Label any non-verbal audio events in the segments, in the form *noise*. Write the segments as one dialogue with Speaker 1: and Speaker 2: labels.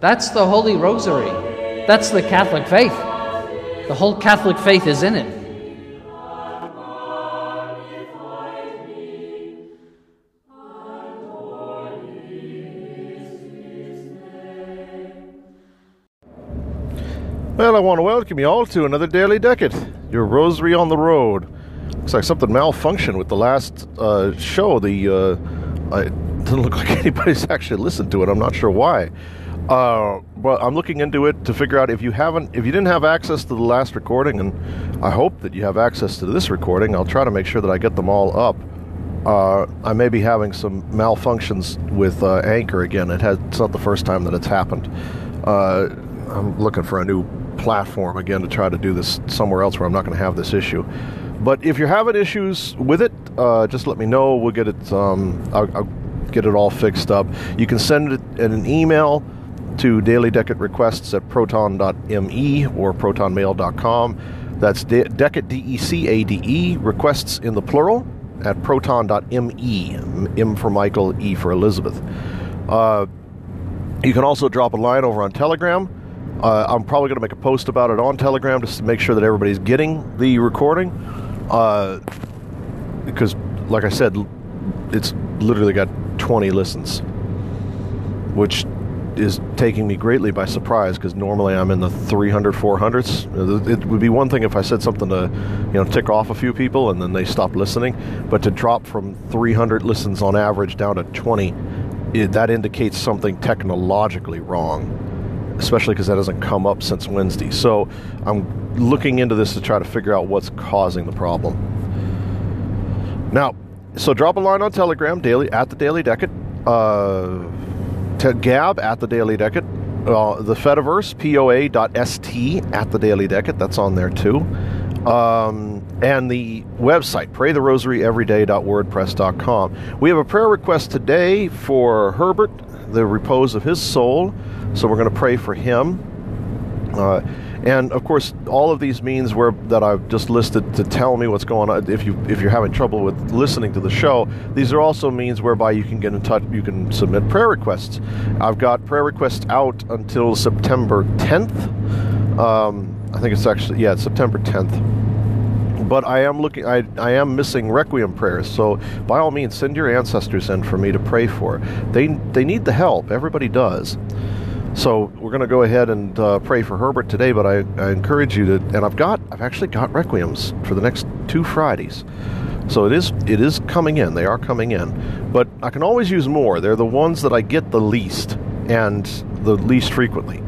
Speaker 1: That's the Holy Rosary. That's the Catholic faith. The whole Catholic faith is in it.
Speaker 2: Well, I want to welcome you all to another Daily Decade, your rosary on the road. Looks like something malfunctioned with the last uh, show. The uh, it *laughs* doesn't look like anybody's *laughs* actually listened to it. I'm not sure why. Uh, but I'm looking into it to figure out if you haven't, if you didn't have access to the last recording, and I hope that you have access to this recording. I'll try to make sure that I get them all up. Uh, I may be having some malfunctions with uh, Anchor again. It has, it's not the first time that it's happened. Uh, I'm looking for a new platform again to try to do this somewhere else where I'm not going to have this issue. But if you're having issues with it, uh, just let me know. We'll get it. Um, I'll, I'll, get it all fixed up. You can send it in an email to Daily Decade Requests at proton.me or protonmail.com. That's de- Decade D E C A D E requests in the plural at proton.me. M for Michael, E for Elizabeth. Uh, you can also drop a line over on Telegram. Uh, I'm probably going to make a post about it on Telegram just to make sure that everybody's getting the recording. Uh, because, like I said, it's literally got 20 listens, which is taking me greatly by surprise because normally I'm in the 300, 400s. It would be one thing if I said something to, you know, tick off a few people and then they stopped listening, but to drop from 300 listens on average down to 20, it, that indicates something technologically wrong especially because that hasn't come up since Wednesday. So I'm looking into this to try to figure out what's causing the problem. Now, so drop a line on Telegram daily at the Daily Decade, uh, to Gab at the Daily Decade, uh, the Fediverse poa.st at the Daily Decade. That's on there too. Um, and the website, praytherosaryeveryday.wordpress.com. We have a prayer request today for Herbert, the repose of his soul. So we're going to pray for him. Uh, and of course, all of these means where that I've just listed to tell me what's going on. If you if you're having trouble with listening to the show, these are also means whereby you can get in touch. You can submit prayer requests. I've got prayer requests out until September 10th. Um, I think it's actually yeah, it's September 10th but I am looking. I, I am missing requiem prayers. So by all means, send your ancestors in for me to pray for. They they need the help. Everybody does. So we're going to go ahead and uh, pray for Herbert today, but I, I encourage you to, and I've got, I've actually got requiems for the next two Fridays. So it is, it is coming in. They are coming in, but I can always use more. They're the ones that I get the least and the least frequently.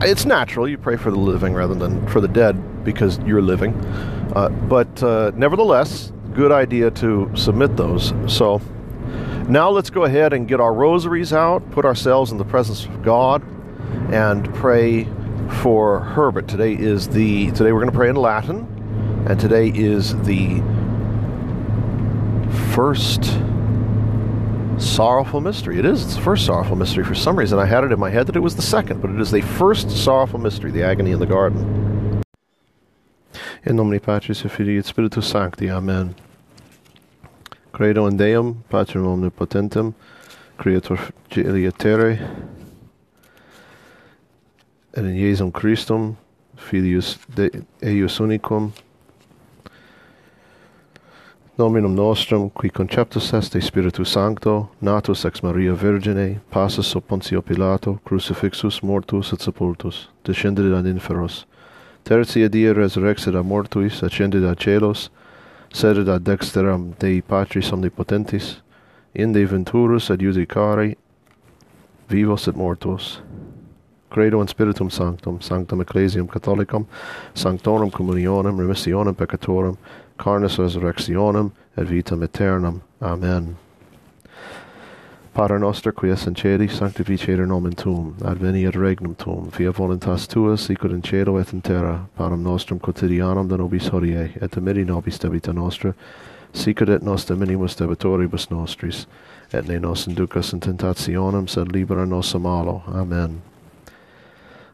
Speaker 2: It's natural. You pray for the living rather than for the dead because you're living. Uh, but uh, nevertheless, good idea to submit those. So now let's go ahead and get our rosaries out, put ourselves in the presence of God and pray for Herbert. Today is the today we're going to pray in Latin, and today is the first sorrowful mystery. It is. It's the first sorrowful mystery. For some reason, I had it in my head that it was the second, but it is the first sorrowful mystery, the agony in the garden. In nomine Patris et Filii et Spiritus Sancti. Amen. Credo in Deum, Patrem omnipotentem, Creator Caeli et terrae, et in Iesum Christum, filius de eius unicum, nominum nostrum, qui conceptus est de Spiritu Sancto, natus ex Maria Virgine, passus sub Pontio Pilato, crucifixus, mortus et sepultus, descendit ad inferos, tertia die resurrexit a mortuis, ascendit ad celos, sedit ad dexteram Dei Patris omnipotentis, inde venturus ad judicare vivos et mortuos credo in spiritum sanctum, sanctum ecclesiam catholicam, sanctorum communionem remissionem peccatorum, carnis resurrectionem et vitam aeternam. Amen. Pater noster, qui es in cedi, sanctificetur nomen tuum, adveniat regnum tuum, via voluntas tua, sicut in cielo et in terra, panem nostrum quotidianum da nobis hodie, et dimiti nobis debita nostra, sicut et nos diminimus debitoribus nostris, et ne nos inducas in tentationem, sed libera nos a malo. Amen.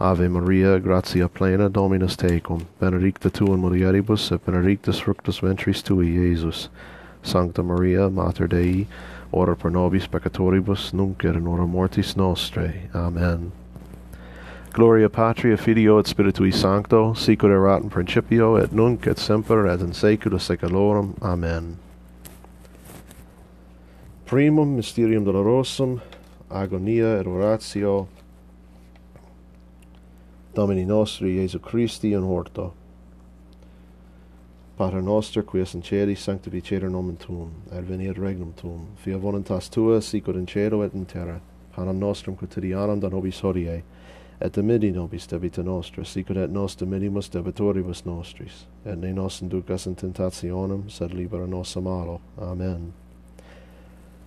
Speaker 2: Ave Maria, gratia plena, Dominus tecum, benedicta tu in mulieribus, et benedictus fructus ventris tui, Iesus. Sancta Maria, Mater Dei, ora pro nobis peccatoribus, nunc et in hora mortis nostrae. Amen. Gloria Patri et Filio et Spiritui Sancto, sicut erat in principio et nunc et semper et in saecula saeculorum. Amen. Primum mysterium dolorosum, agonia et oratio Domini nostri Iesu Christi in horto. Pater noster, qui es in ceri, sanctificetur nomen tuum, adveniat regnum tuum, fiat voluntas tua, sicut in cielo et in terra. Panem nostrum quotidianum da nobis hodie, et dimidi nobis debita nostra, sicut et nos dimidimus debitoribus nostris, et ne nos inducas in tentationem, sed libera nos a malo. Amen.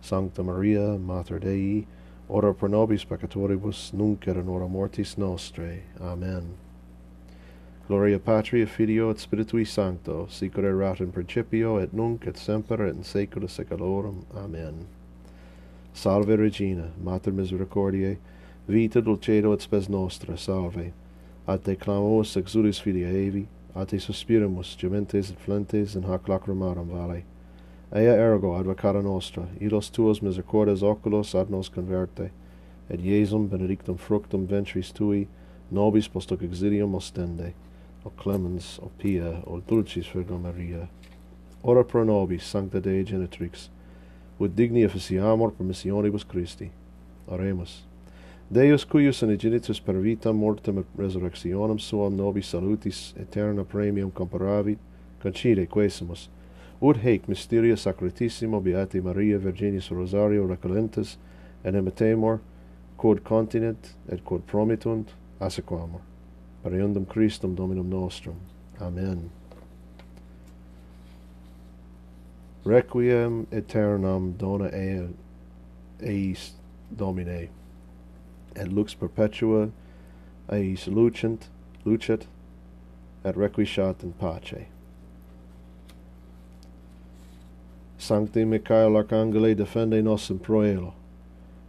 Speaker 2: Sancta Maria, Mater Dei, ora pro nobis peccatoribus, nunc et in hora mortis nostrae. Amen. Gloria Patri, et Filio, et Spiritui Sancto, sicut erat in principio, et nunc, et semper, et in saecula saeculorum. Amen. Salve Regina, Mater Misericordiae, vita dulcedo et spes nostra, salve. Ad te clamamus exulis filia evi, ad te suspiramus, gementes et flentes in hac lacrimarum vale. Ea ergo, advocata nostra, idos tuos misericordes oculos ad nos converte, et Iesum benedictum fructum ventris tui, nobis post hoc exilium ostende, o clemens, o pia, o dulcis Virgo Maria. Ora pro nobis, Sancta Dei Genitrix, ut digni officiamur promissionibus Christi. Oremus.
Speaker 3: Deus cuius unigenitus per vitam mortem et resurrectionem suam nobis salutis aeterna premium comparavit, concide quesumus, ut heic mysteria sacratissimo beati Maria Virginis Rosario et emetemor, quod continent et quod promitunt, asequamur. Per eundum Christum Dominum nostrum. Amen. Requiem aeternam dona eis Domine et lux perpetua eis lucent, lucet, et requiescat in pace. Sancte Michael Arcangele defende nos in proelo,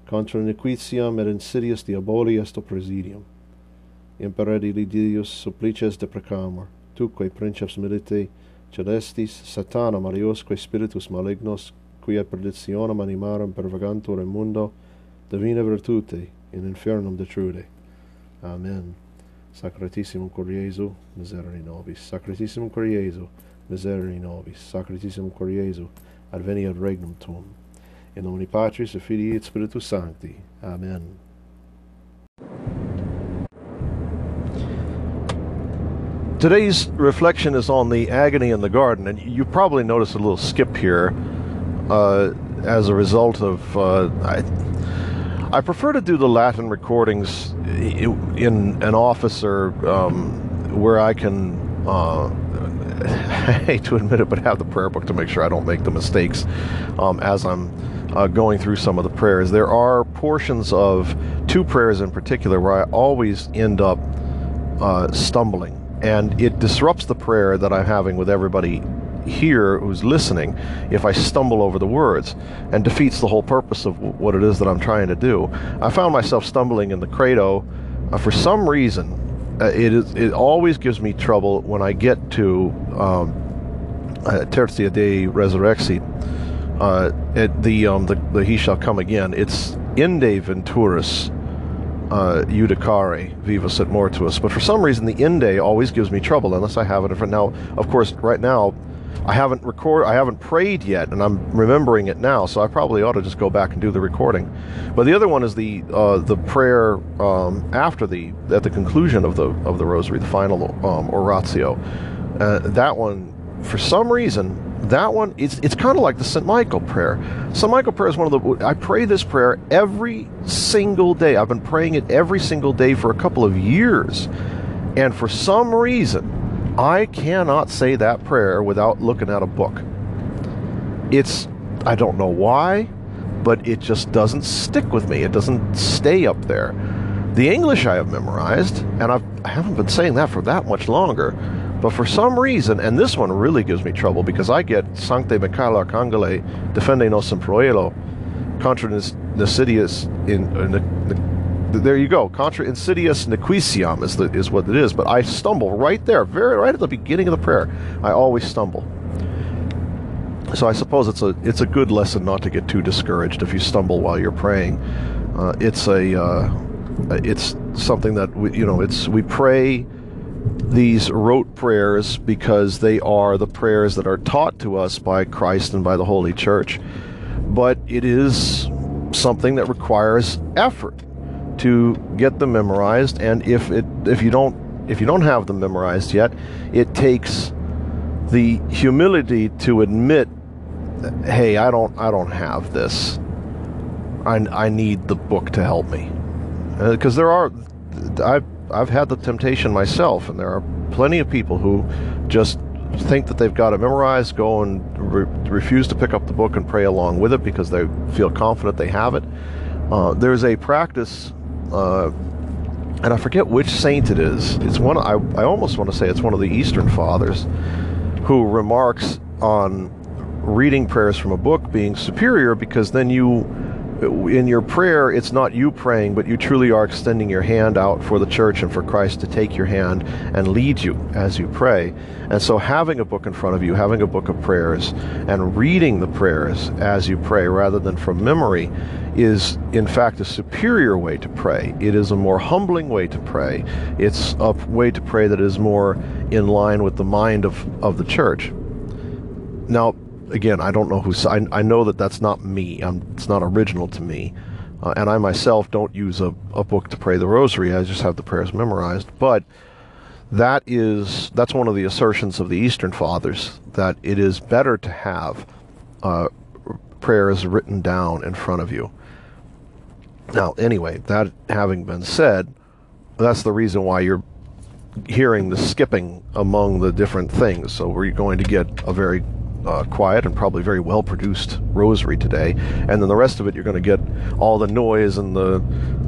Speaker 3: contra nequitiam et insidias diaboli est presidium. Impere dili Dios supplices deprecamur, tuque princeps milite celestis, satanam aliosque spiritus malignos, quia perditionem animarum pervagantur in mundo, divina virtute in infernum detrude. Amen. Sacratissimum cor Iesu, miserere nobis. Sacratissimum cor Iesu, miserere nobis. Sacratissimum cor Jesu, regnum tuum. In nomine Patris et Filii et Spiritus Sancti. Amen.
Speaker 2: Today's reflection is on the agony in the garden, and you probably noticed a little skip here uh, as a result of. Uh, I, I prefer to do the Latin recordings in an office or um, where I can, uh, I *laughs* hate to admit it, but have the prayer book to make sure I don't make the mistakes um, as I'm uh, going through some of the prayers. There are portions of two prayers in particular where I always end up uh, stumbling, and it disrupts the prayer that I'm having with everybody here who's listening if I stumble over the words and defeats the whole purpose of what it is that I'm trying to do. I found myself stumbling in the credo uh, for some reason. Uh, it is it always gives me trouble when I get to um, uh, Tertia Dei Resurrexit. Uh, at the, um, the the He shall come again. It's Inde Venturis uh, Judicare Vivus et Mortuus. But for some reason, the Inde always gives me trouble unless I have it in front. Now, of course, right now I haven't record I haven't prayed yet, and I'm remembering it now, so I probably ought to just go back and do the recording. But the other one is the uh, the prayer um, after the at the conclusion of the of the rosary, the final um, oratio. Uh, that one, for some reason, that one it's it's kind of like the Saint Michael prayer. Saint Michael prayer is one of the I pray this prayer every single day. I've been praying it every single day for a couple of years, and for some reason I cannot say that prayer without looking at a book. It's, I don't know why, but it just doesn't stick with me. It doesn't stay up there. The English I have memorized, and I've, I haven't been saying that for that much longer, but for some reason, and this one really gives me trouble because I get Sancte Michael Arcangele defende nos in proelo contra Nicidius in, in, in there you go. Contra insidious nequitiam is the, is what it is. But I stumble right there, very right at the beginning of the prayer. I always stumble. So I suppose it's a it's a good lesson not to get too discouraged if you stumble while you're praying. Uh, it's a uh, it's something that we, you know it's we pray these rote prayers because they are the prayers that are taught to us by Christ and by the Holy Church. But it is something that requires effort to get them memorized and if it if you don't if you don't have them memorized yet it takes the humility to admit hey I don't I don't have this. I, I need the book to help me. Because uh, there are I've I've had the temptation myself and there are plenty of people who just think that they've got it memorized go and re- refuse to pick up the book and pray along with it because they feel confident they have it. Uh, there's a practice uh, and I forget which saint it is. It's one. I, I almost want to say it's one of the Eastern Fathers, who remarks on reading prayers from a book being superior because then you in your prayer, it's not you praying, but you truly are extending your hand out for the church and for Christ to take your hand and lead you as you pray. And so, having a book in front of you, having a book of prayers, and reading the prayers as you pray rather than from memory is, in fact, a superior way to pray. It is a more humbling way to pray. It's a way to pray that is more in line with the mind of, of the church. Now, again, I don't know who. I, I know that that's not me. I'm, it's not original to me. Uh, and I myself don't use a, a book to pray the rosary. I just have the prayers memorized. But that is that's one of the assertions of the Eastern Fathers that it is better to have uh, prayers written down in front of you. Now, anyway, that having been said, that's the reason why you're hearing the skipping among the different things. So we're going to get a very uh, quiet and probably very well produced rosary today, and then the rest of it you're going to get all the noise and the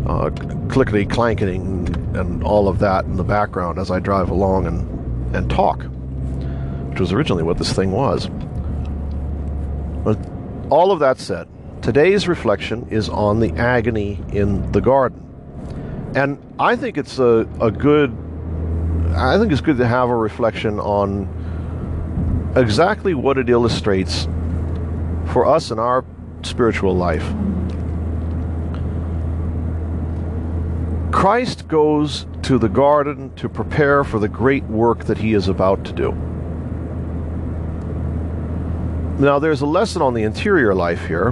Speaker 2: uh, clickety clanking and all of that in the background as I drive along and and talk, which was originally what this thing was. But all of that said, today's reflection is on the agony in the garden, and I think it's a, a good. I think it's good to have a reflection on exactly what it illustrates for us in our spiritual life. Christ goes to the garden to prepare for the great work that he is about to do. Now, there's a lesson on the interior life here,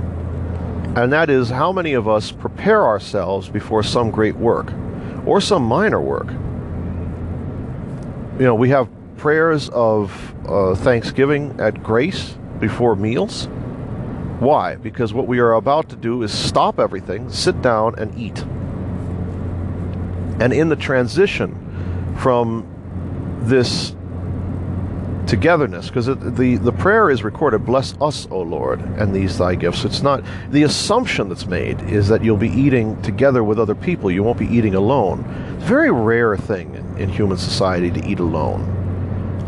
Speaker 2: and that is how many of us prepare ourselves before some great work or some minor work. You know, we have prayers of uh, thanksgiving at grace before meals. Why? Because what we are about to do is stop everything, sit down, and eat. And in the transition from this togetherness, because the, the prayer is recorded, Bless us, O Lord, and these thy gifts. It's not, the assumption that's made is that you'll be eating together with other people. You won't be eating alone. It's a very rare thing in, in human society to eat alone.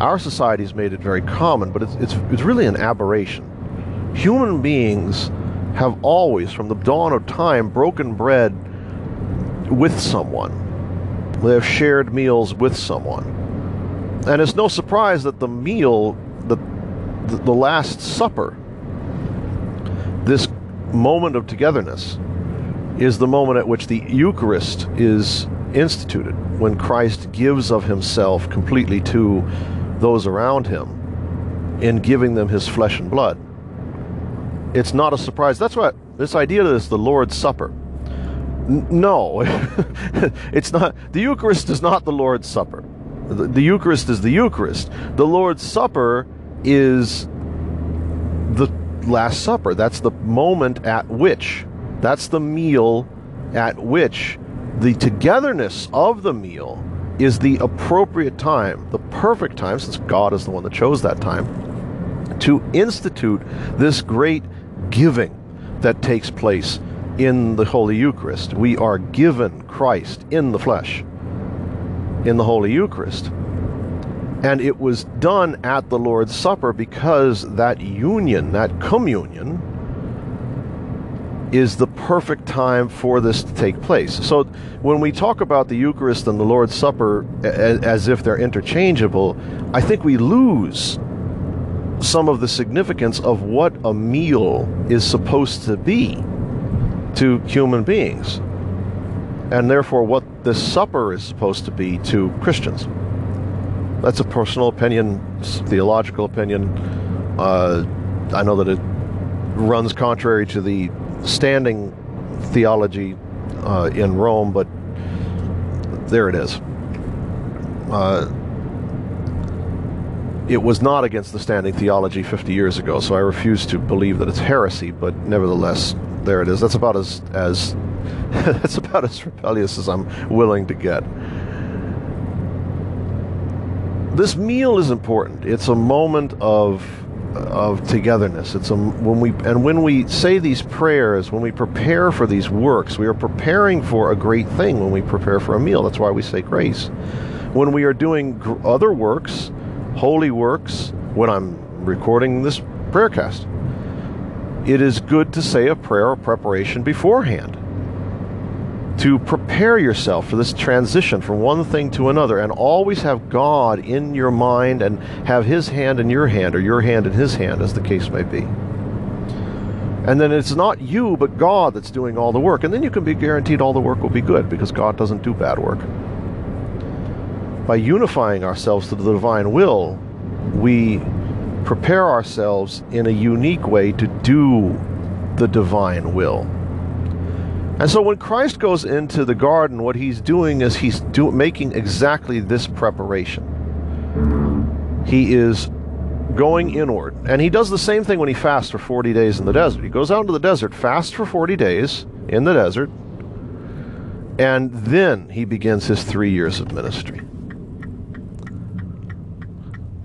Speaker 2: Our society has made it very common, but it's, it's, it's really an aberration. Human beings have always, from the dawn of time, broken bread with someone. They have shared meals with someone. And it's no surprise that the meal, the, the, the Last Supper, this moment of togetherness, is the moment at which the Eucharist is instituted, when Christ gives of himself completely to those around him in giving them his flesh and blood. It's not a surprise. That's what this idea is the Lord's Supper. N- no, *laughs* it's not. The Eucharist is not the Lord's Supper. The, the Eucharist is the Eucharist. The Lord's Supper is the Last Supper. That's the moment at which, that's the meal at which the togetherness of the meal is the appropriate time, the perfect time, since God is the one that chose that time, to institute this great giving that takes place in the Holy Eucharist. We are given Christ in the flesh in the Holy Eucharist. And it was done at the Lord's Supper because that union, that communion, is the perfect time for this to take place. So when we talk about the Eucharist and the Lord's Supper as if they're interchangeable, I think we lose some of the significance of what a meal is supposed to be to human beings, and therefore what this supper is supposed to be to Christians. That's a personal opinion, theological opinion. Uh, I know that it runs contrary to the standing theology uh, in Rome, but there it is. Uh, it was not against the standing theology 50 years ago, so I refuse to believe that it's heresy. But nevertheless, there it is. That's about as as *laughs* that's about as rebellious as I'm willing to get. This meal is important. It's a moment of of togetherness. It's a, when we and when we say these prayers, when we prepare for these works, we are preparing for a great thing. When we prepare for a meal, that's why we say grace. When we are doing other works, holy works, when I'm recording this prayer cast, it is good to say a prayer of preparation beforehand to prepare yourself for this transition from one thing to another and always have God in your mind and have His hand in your hand or your hand in His hand, as the case may be. And then it's not you, but God that's doing all the work. And then you can be guaranteed all the work will be good because God doesn't do bad work. By unifying ourselves to the divine will, we prepare ourselves in a unique way to do the divine will. And so when Christ goes into the garden, what he's doing is he's do, making exactly this preparation. He is going inward. And he does the same thing when he fasts for 40 days in the desert. He goes out into the desert, fasts for 40 days in the desert, and then he begins his three years of ministry.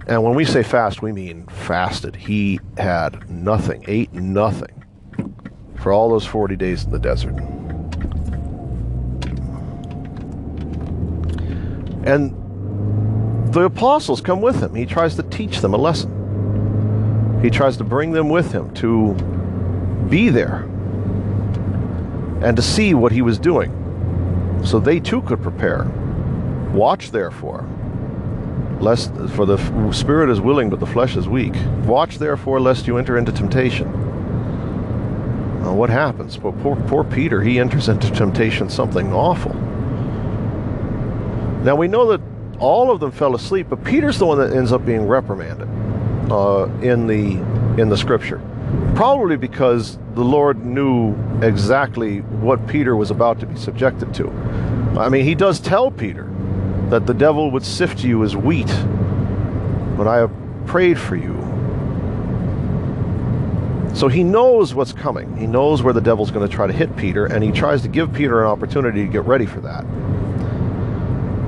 Speaker 2: And when we say fast, we mean fasted. He had nothing, ate nothing for all those 40 days in the desert. And the apostles come with him. He tries to teach them a lesson. He tries to bring them with him to be there and to see what he was doing so they too could prepare. Watch therefore, lest for the spirit is willing but the flesh is weak. Watch therefore lest you enter into temptation. What happens? Poor, poor Peter, he enters into temptation something awful. Now we know that all of them fell asleep, but Peter's the one that ends up being reprimanded uh, in the in the scripture. Probably because the Lord knew exactly what Peter was about to be subjected to. I mean, he does tell Peter that the devil would sift you as wheat, but I have prayed for you. So he knows what's coming. He knows where the devil's going to try to hit Peter, and he tries to give Peter an opportunity to get ready for that.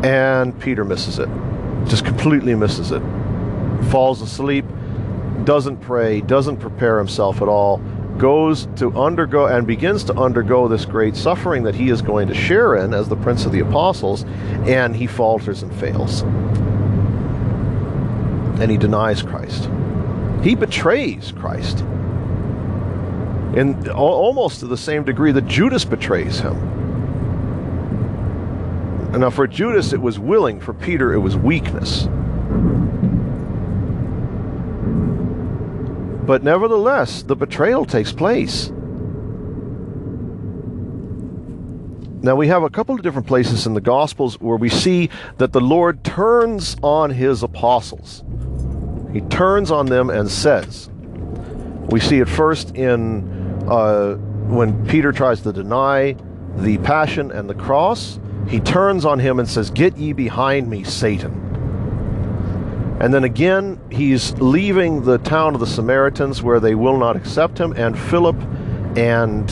Speaker 2: And Peter misses it. Just completely misses it. Falls asleep, doesn't pray, doesn't prepare himself at all, goes to undergo and begins to undergo this great suffering that he is going to share in as the Prince of the Apostles, and he falters and fails. And he denies Christ. He betrays Christ. In almost to the same degree that Judas betrays him. Now, for Judas, it was willing. For Peter, it was weakness. But nevertheless, the betrayal takes place. Now, we have a couple of different places in the Gospels where we see that the Lord turns on his apostles. He turns on them and says, We see it first in uh, when Peter tries to deny the passion and the cross. He turns on him and says, Get ye behind me, Satan. And then again, he's leaving the town of the Samaritans where they will not accept him, and Philip and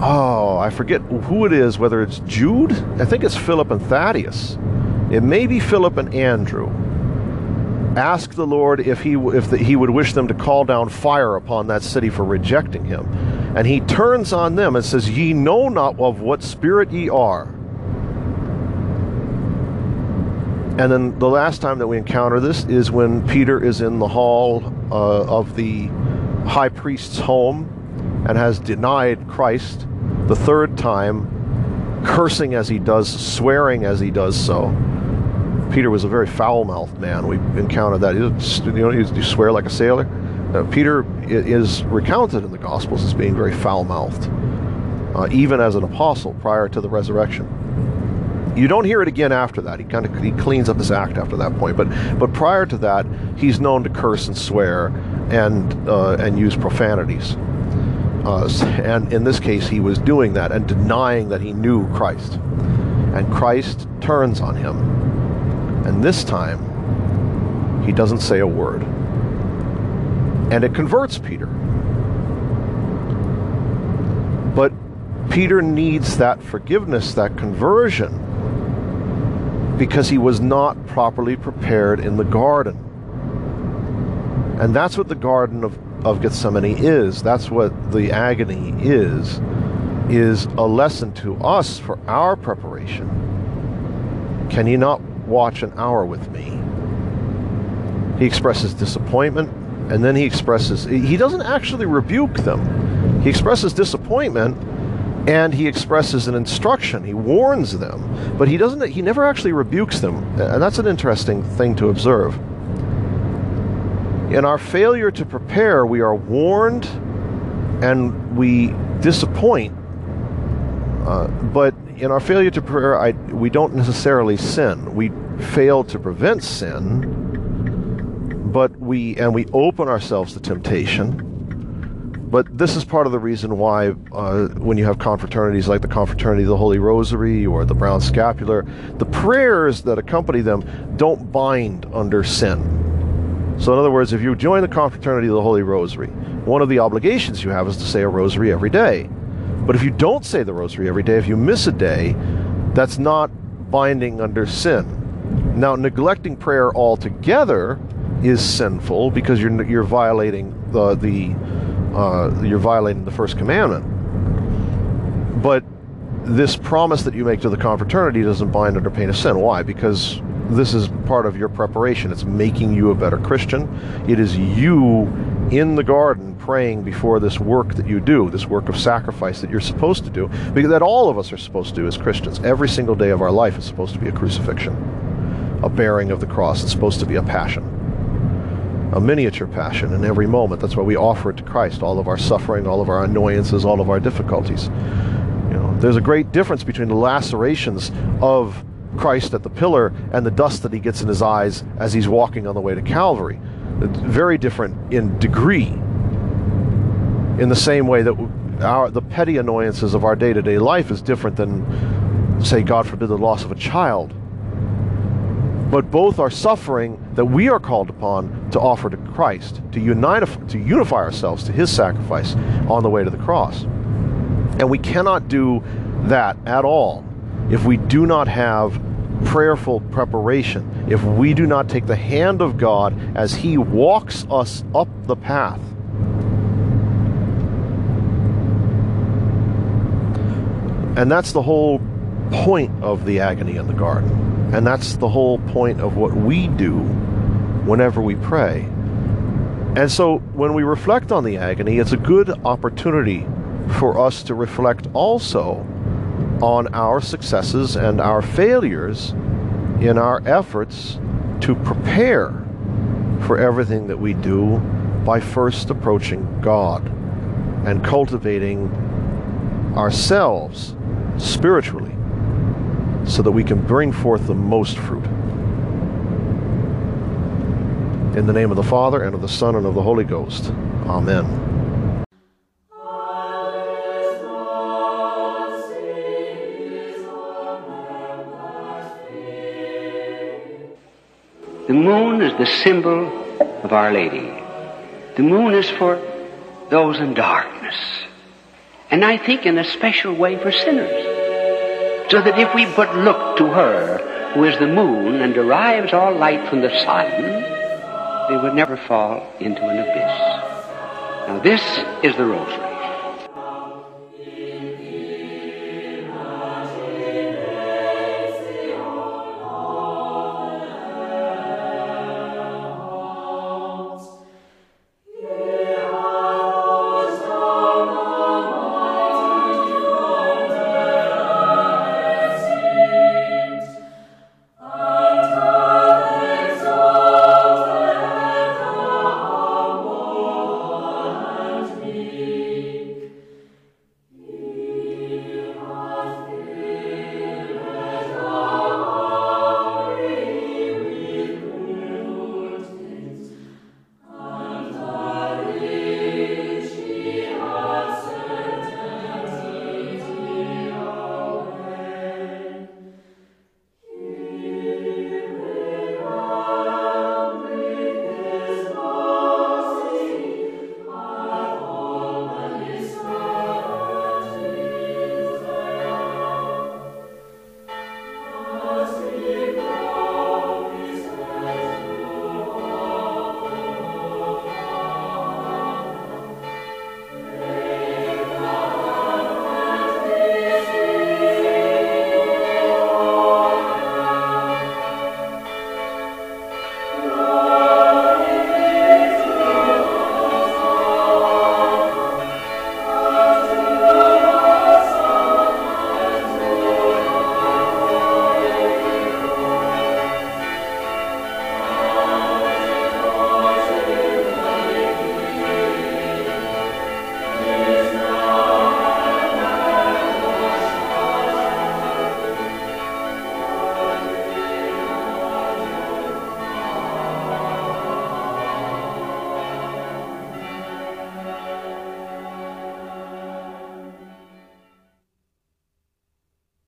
Speaker 2: oh, I forget who it is, whether it's Jude, I think it's Philip and Thaddeus. It may be Philip and Andrew. Ask the Lord if he if the, he would wish them to call down fire upon that city for rejecting him. And he turns on them and says, "Ye know not of what spirit ye are." And then the last time that we encounter this is when Peter is in the hall uh, of the high priest's home and has denied Christ the third time, cursing as he does, swearing as he does so. Peter was a very foul-mouthed man. We encountered that. You know, you swear like a sailor. Uh, Peter is recounted in the Gospels as being very foul-mouthed, uh, even as an apostle prior to the resurrection. You don't hear it again after that. He kind of he cleans up his act after that point. But but prior to that, he's known to curse and swear and uh, and use profanities. Uh, and in this case, he was doing that and denying that he knew Christ. And Christ turns on him. And this time, he doesn't say a word. And it converts Peter. But Peter needs that forgiveness, that conversion because he was not properly prepared in the garden. And that's what the Garden of, of Gethsemane is. That's what the agony is, is a lesson to us for our preparation. Can you not watch an hour with me? He expresses disappointment, and then he expresses, he doesn't actually rebuke them. He expresses disappointment, and he expresses an instruction he warns them but he doesn't he never actually rebukes them and that's an interesting thing to observe in our failure to prepare we are warned and we disappoint uh, but in our failure to prepare I, we don't necessarily sin we fail to prevent sin but we and we open ourselves to temptation But this is part of the reason why, uh, when you have confraternities like the Confraternity of the Holy Rosary or the Brown Scapular, the prayers that accompany them don't bind under sin. So, in other words, if you join the Confraternity of the Holy Rosary, one of the obligations you have is to say a rosary every day. But if you don't say the rosary every day, if you miss a day, that's not binding under sin. Now, neglecting prayer altogether is sinful because you're you're violating the the uh, you're violating the first commandment. But this promise that you make to the confraternity doesn't bind under pain of sin. Why? Because this is part of your preparation. It's making you a better Christian. It is you in the garden praying before this work that you do, this work of sacrifice that you're supposed to do, because that all of us are supposed to do as Christians. Every single day of our life is supposed to be a crucifixion, a bearing of the cross. It's supposed to be a passion a miniature passion in every moment. That's why we offer it to Christ, all of our suffering, all of our annoyances, all of our difficulties. You know, there's a great difference between the lacerations of Christ at the pillar and the dust that he gets in his eyes as he's walking on the way to Calvary. It's very different in degree. In the same way that our, the petty annoyances of our day-to-day life is different than, say, God forbid, the loss of a child but both are suffering that we are called upon to offer to Christ, to unite, to unify ourselves to His sacrifice on the way to the cross. And we cannot do that at all if we do not have prayerful preparation, if we do not take the hand of God as He walks us up the path. And that's the whole point of the agony in the garden. And that's the whole point of what we do whenever we pray. And so when we reflect on the agony, it's a good opportunity for us to reflect also on our successes and our failures in our efforts to prepare for everything that we do by first approaching God and cultivating ourselves spiritually so that we can bring forth the most fruit. In the name of the Father, and of the Son, and of the Holy Ghost. Amen.
Speaker 4: The moon is the symbol of Our Lady. The moon is for those in darkness. And I think in a special way for sinners. So that if we but look to her, who is the moon and derives all light from the sun, they would never fall into an abyss. Now this is the rosary.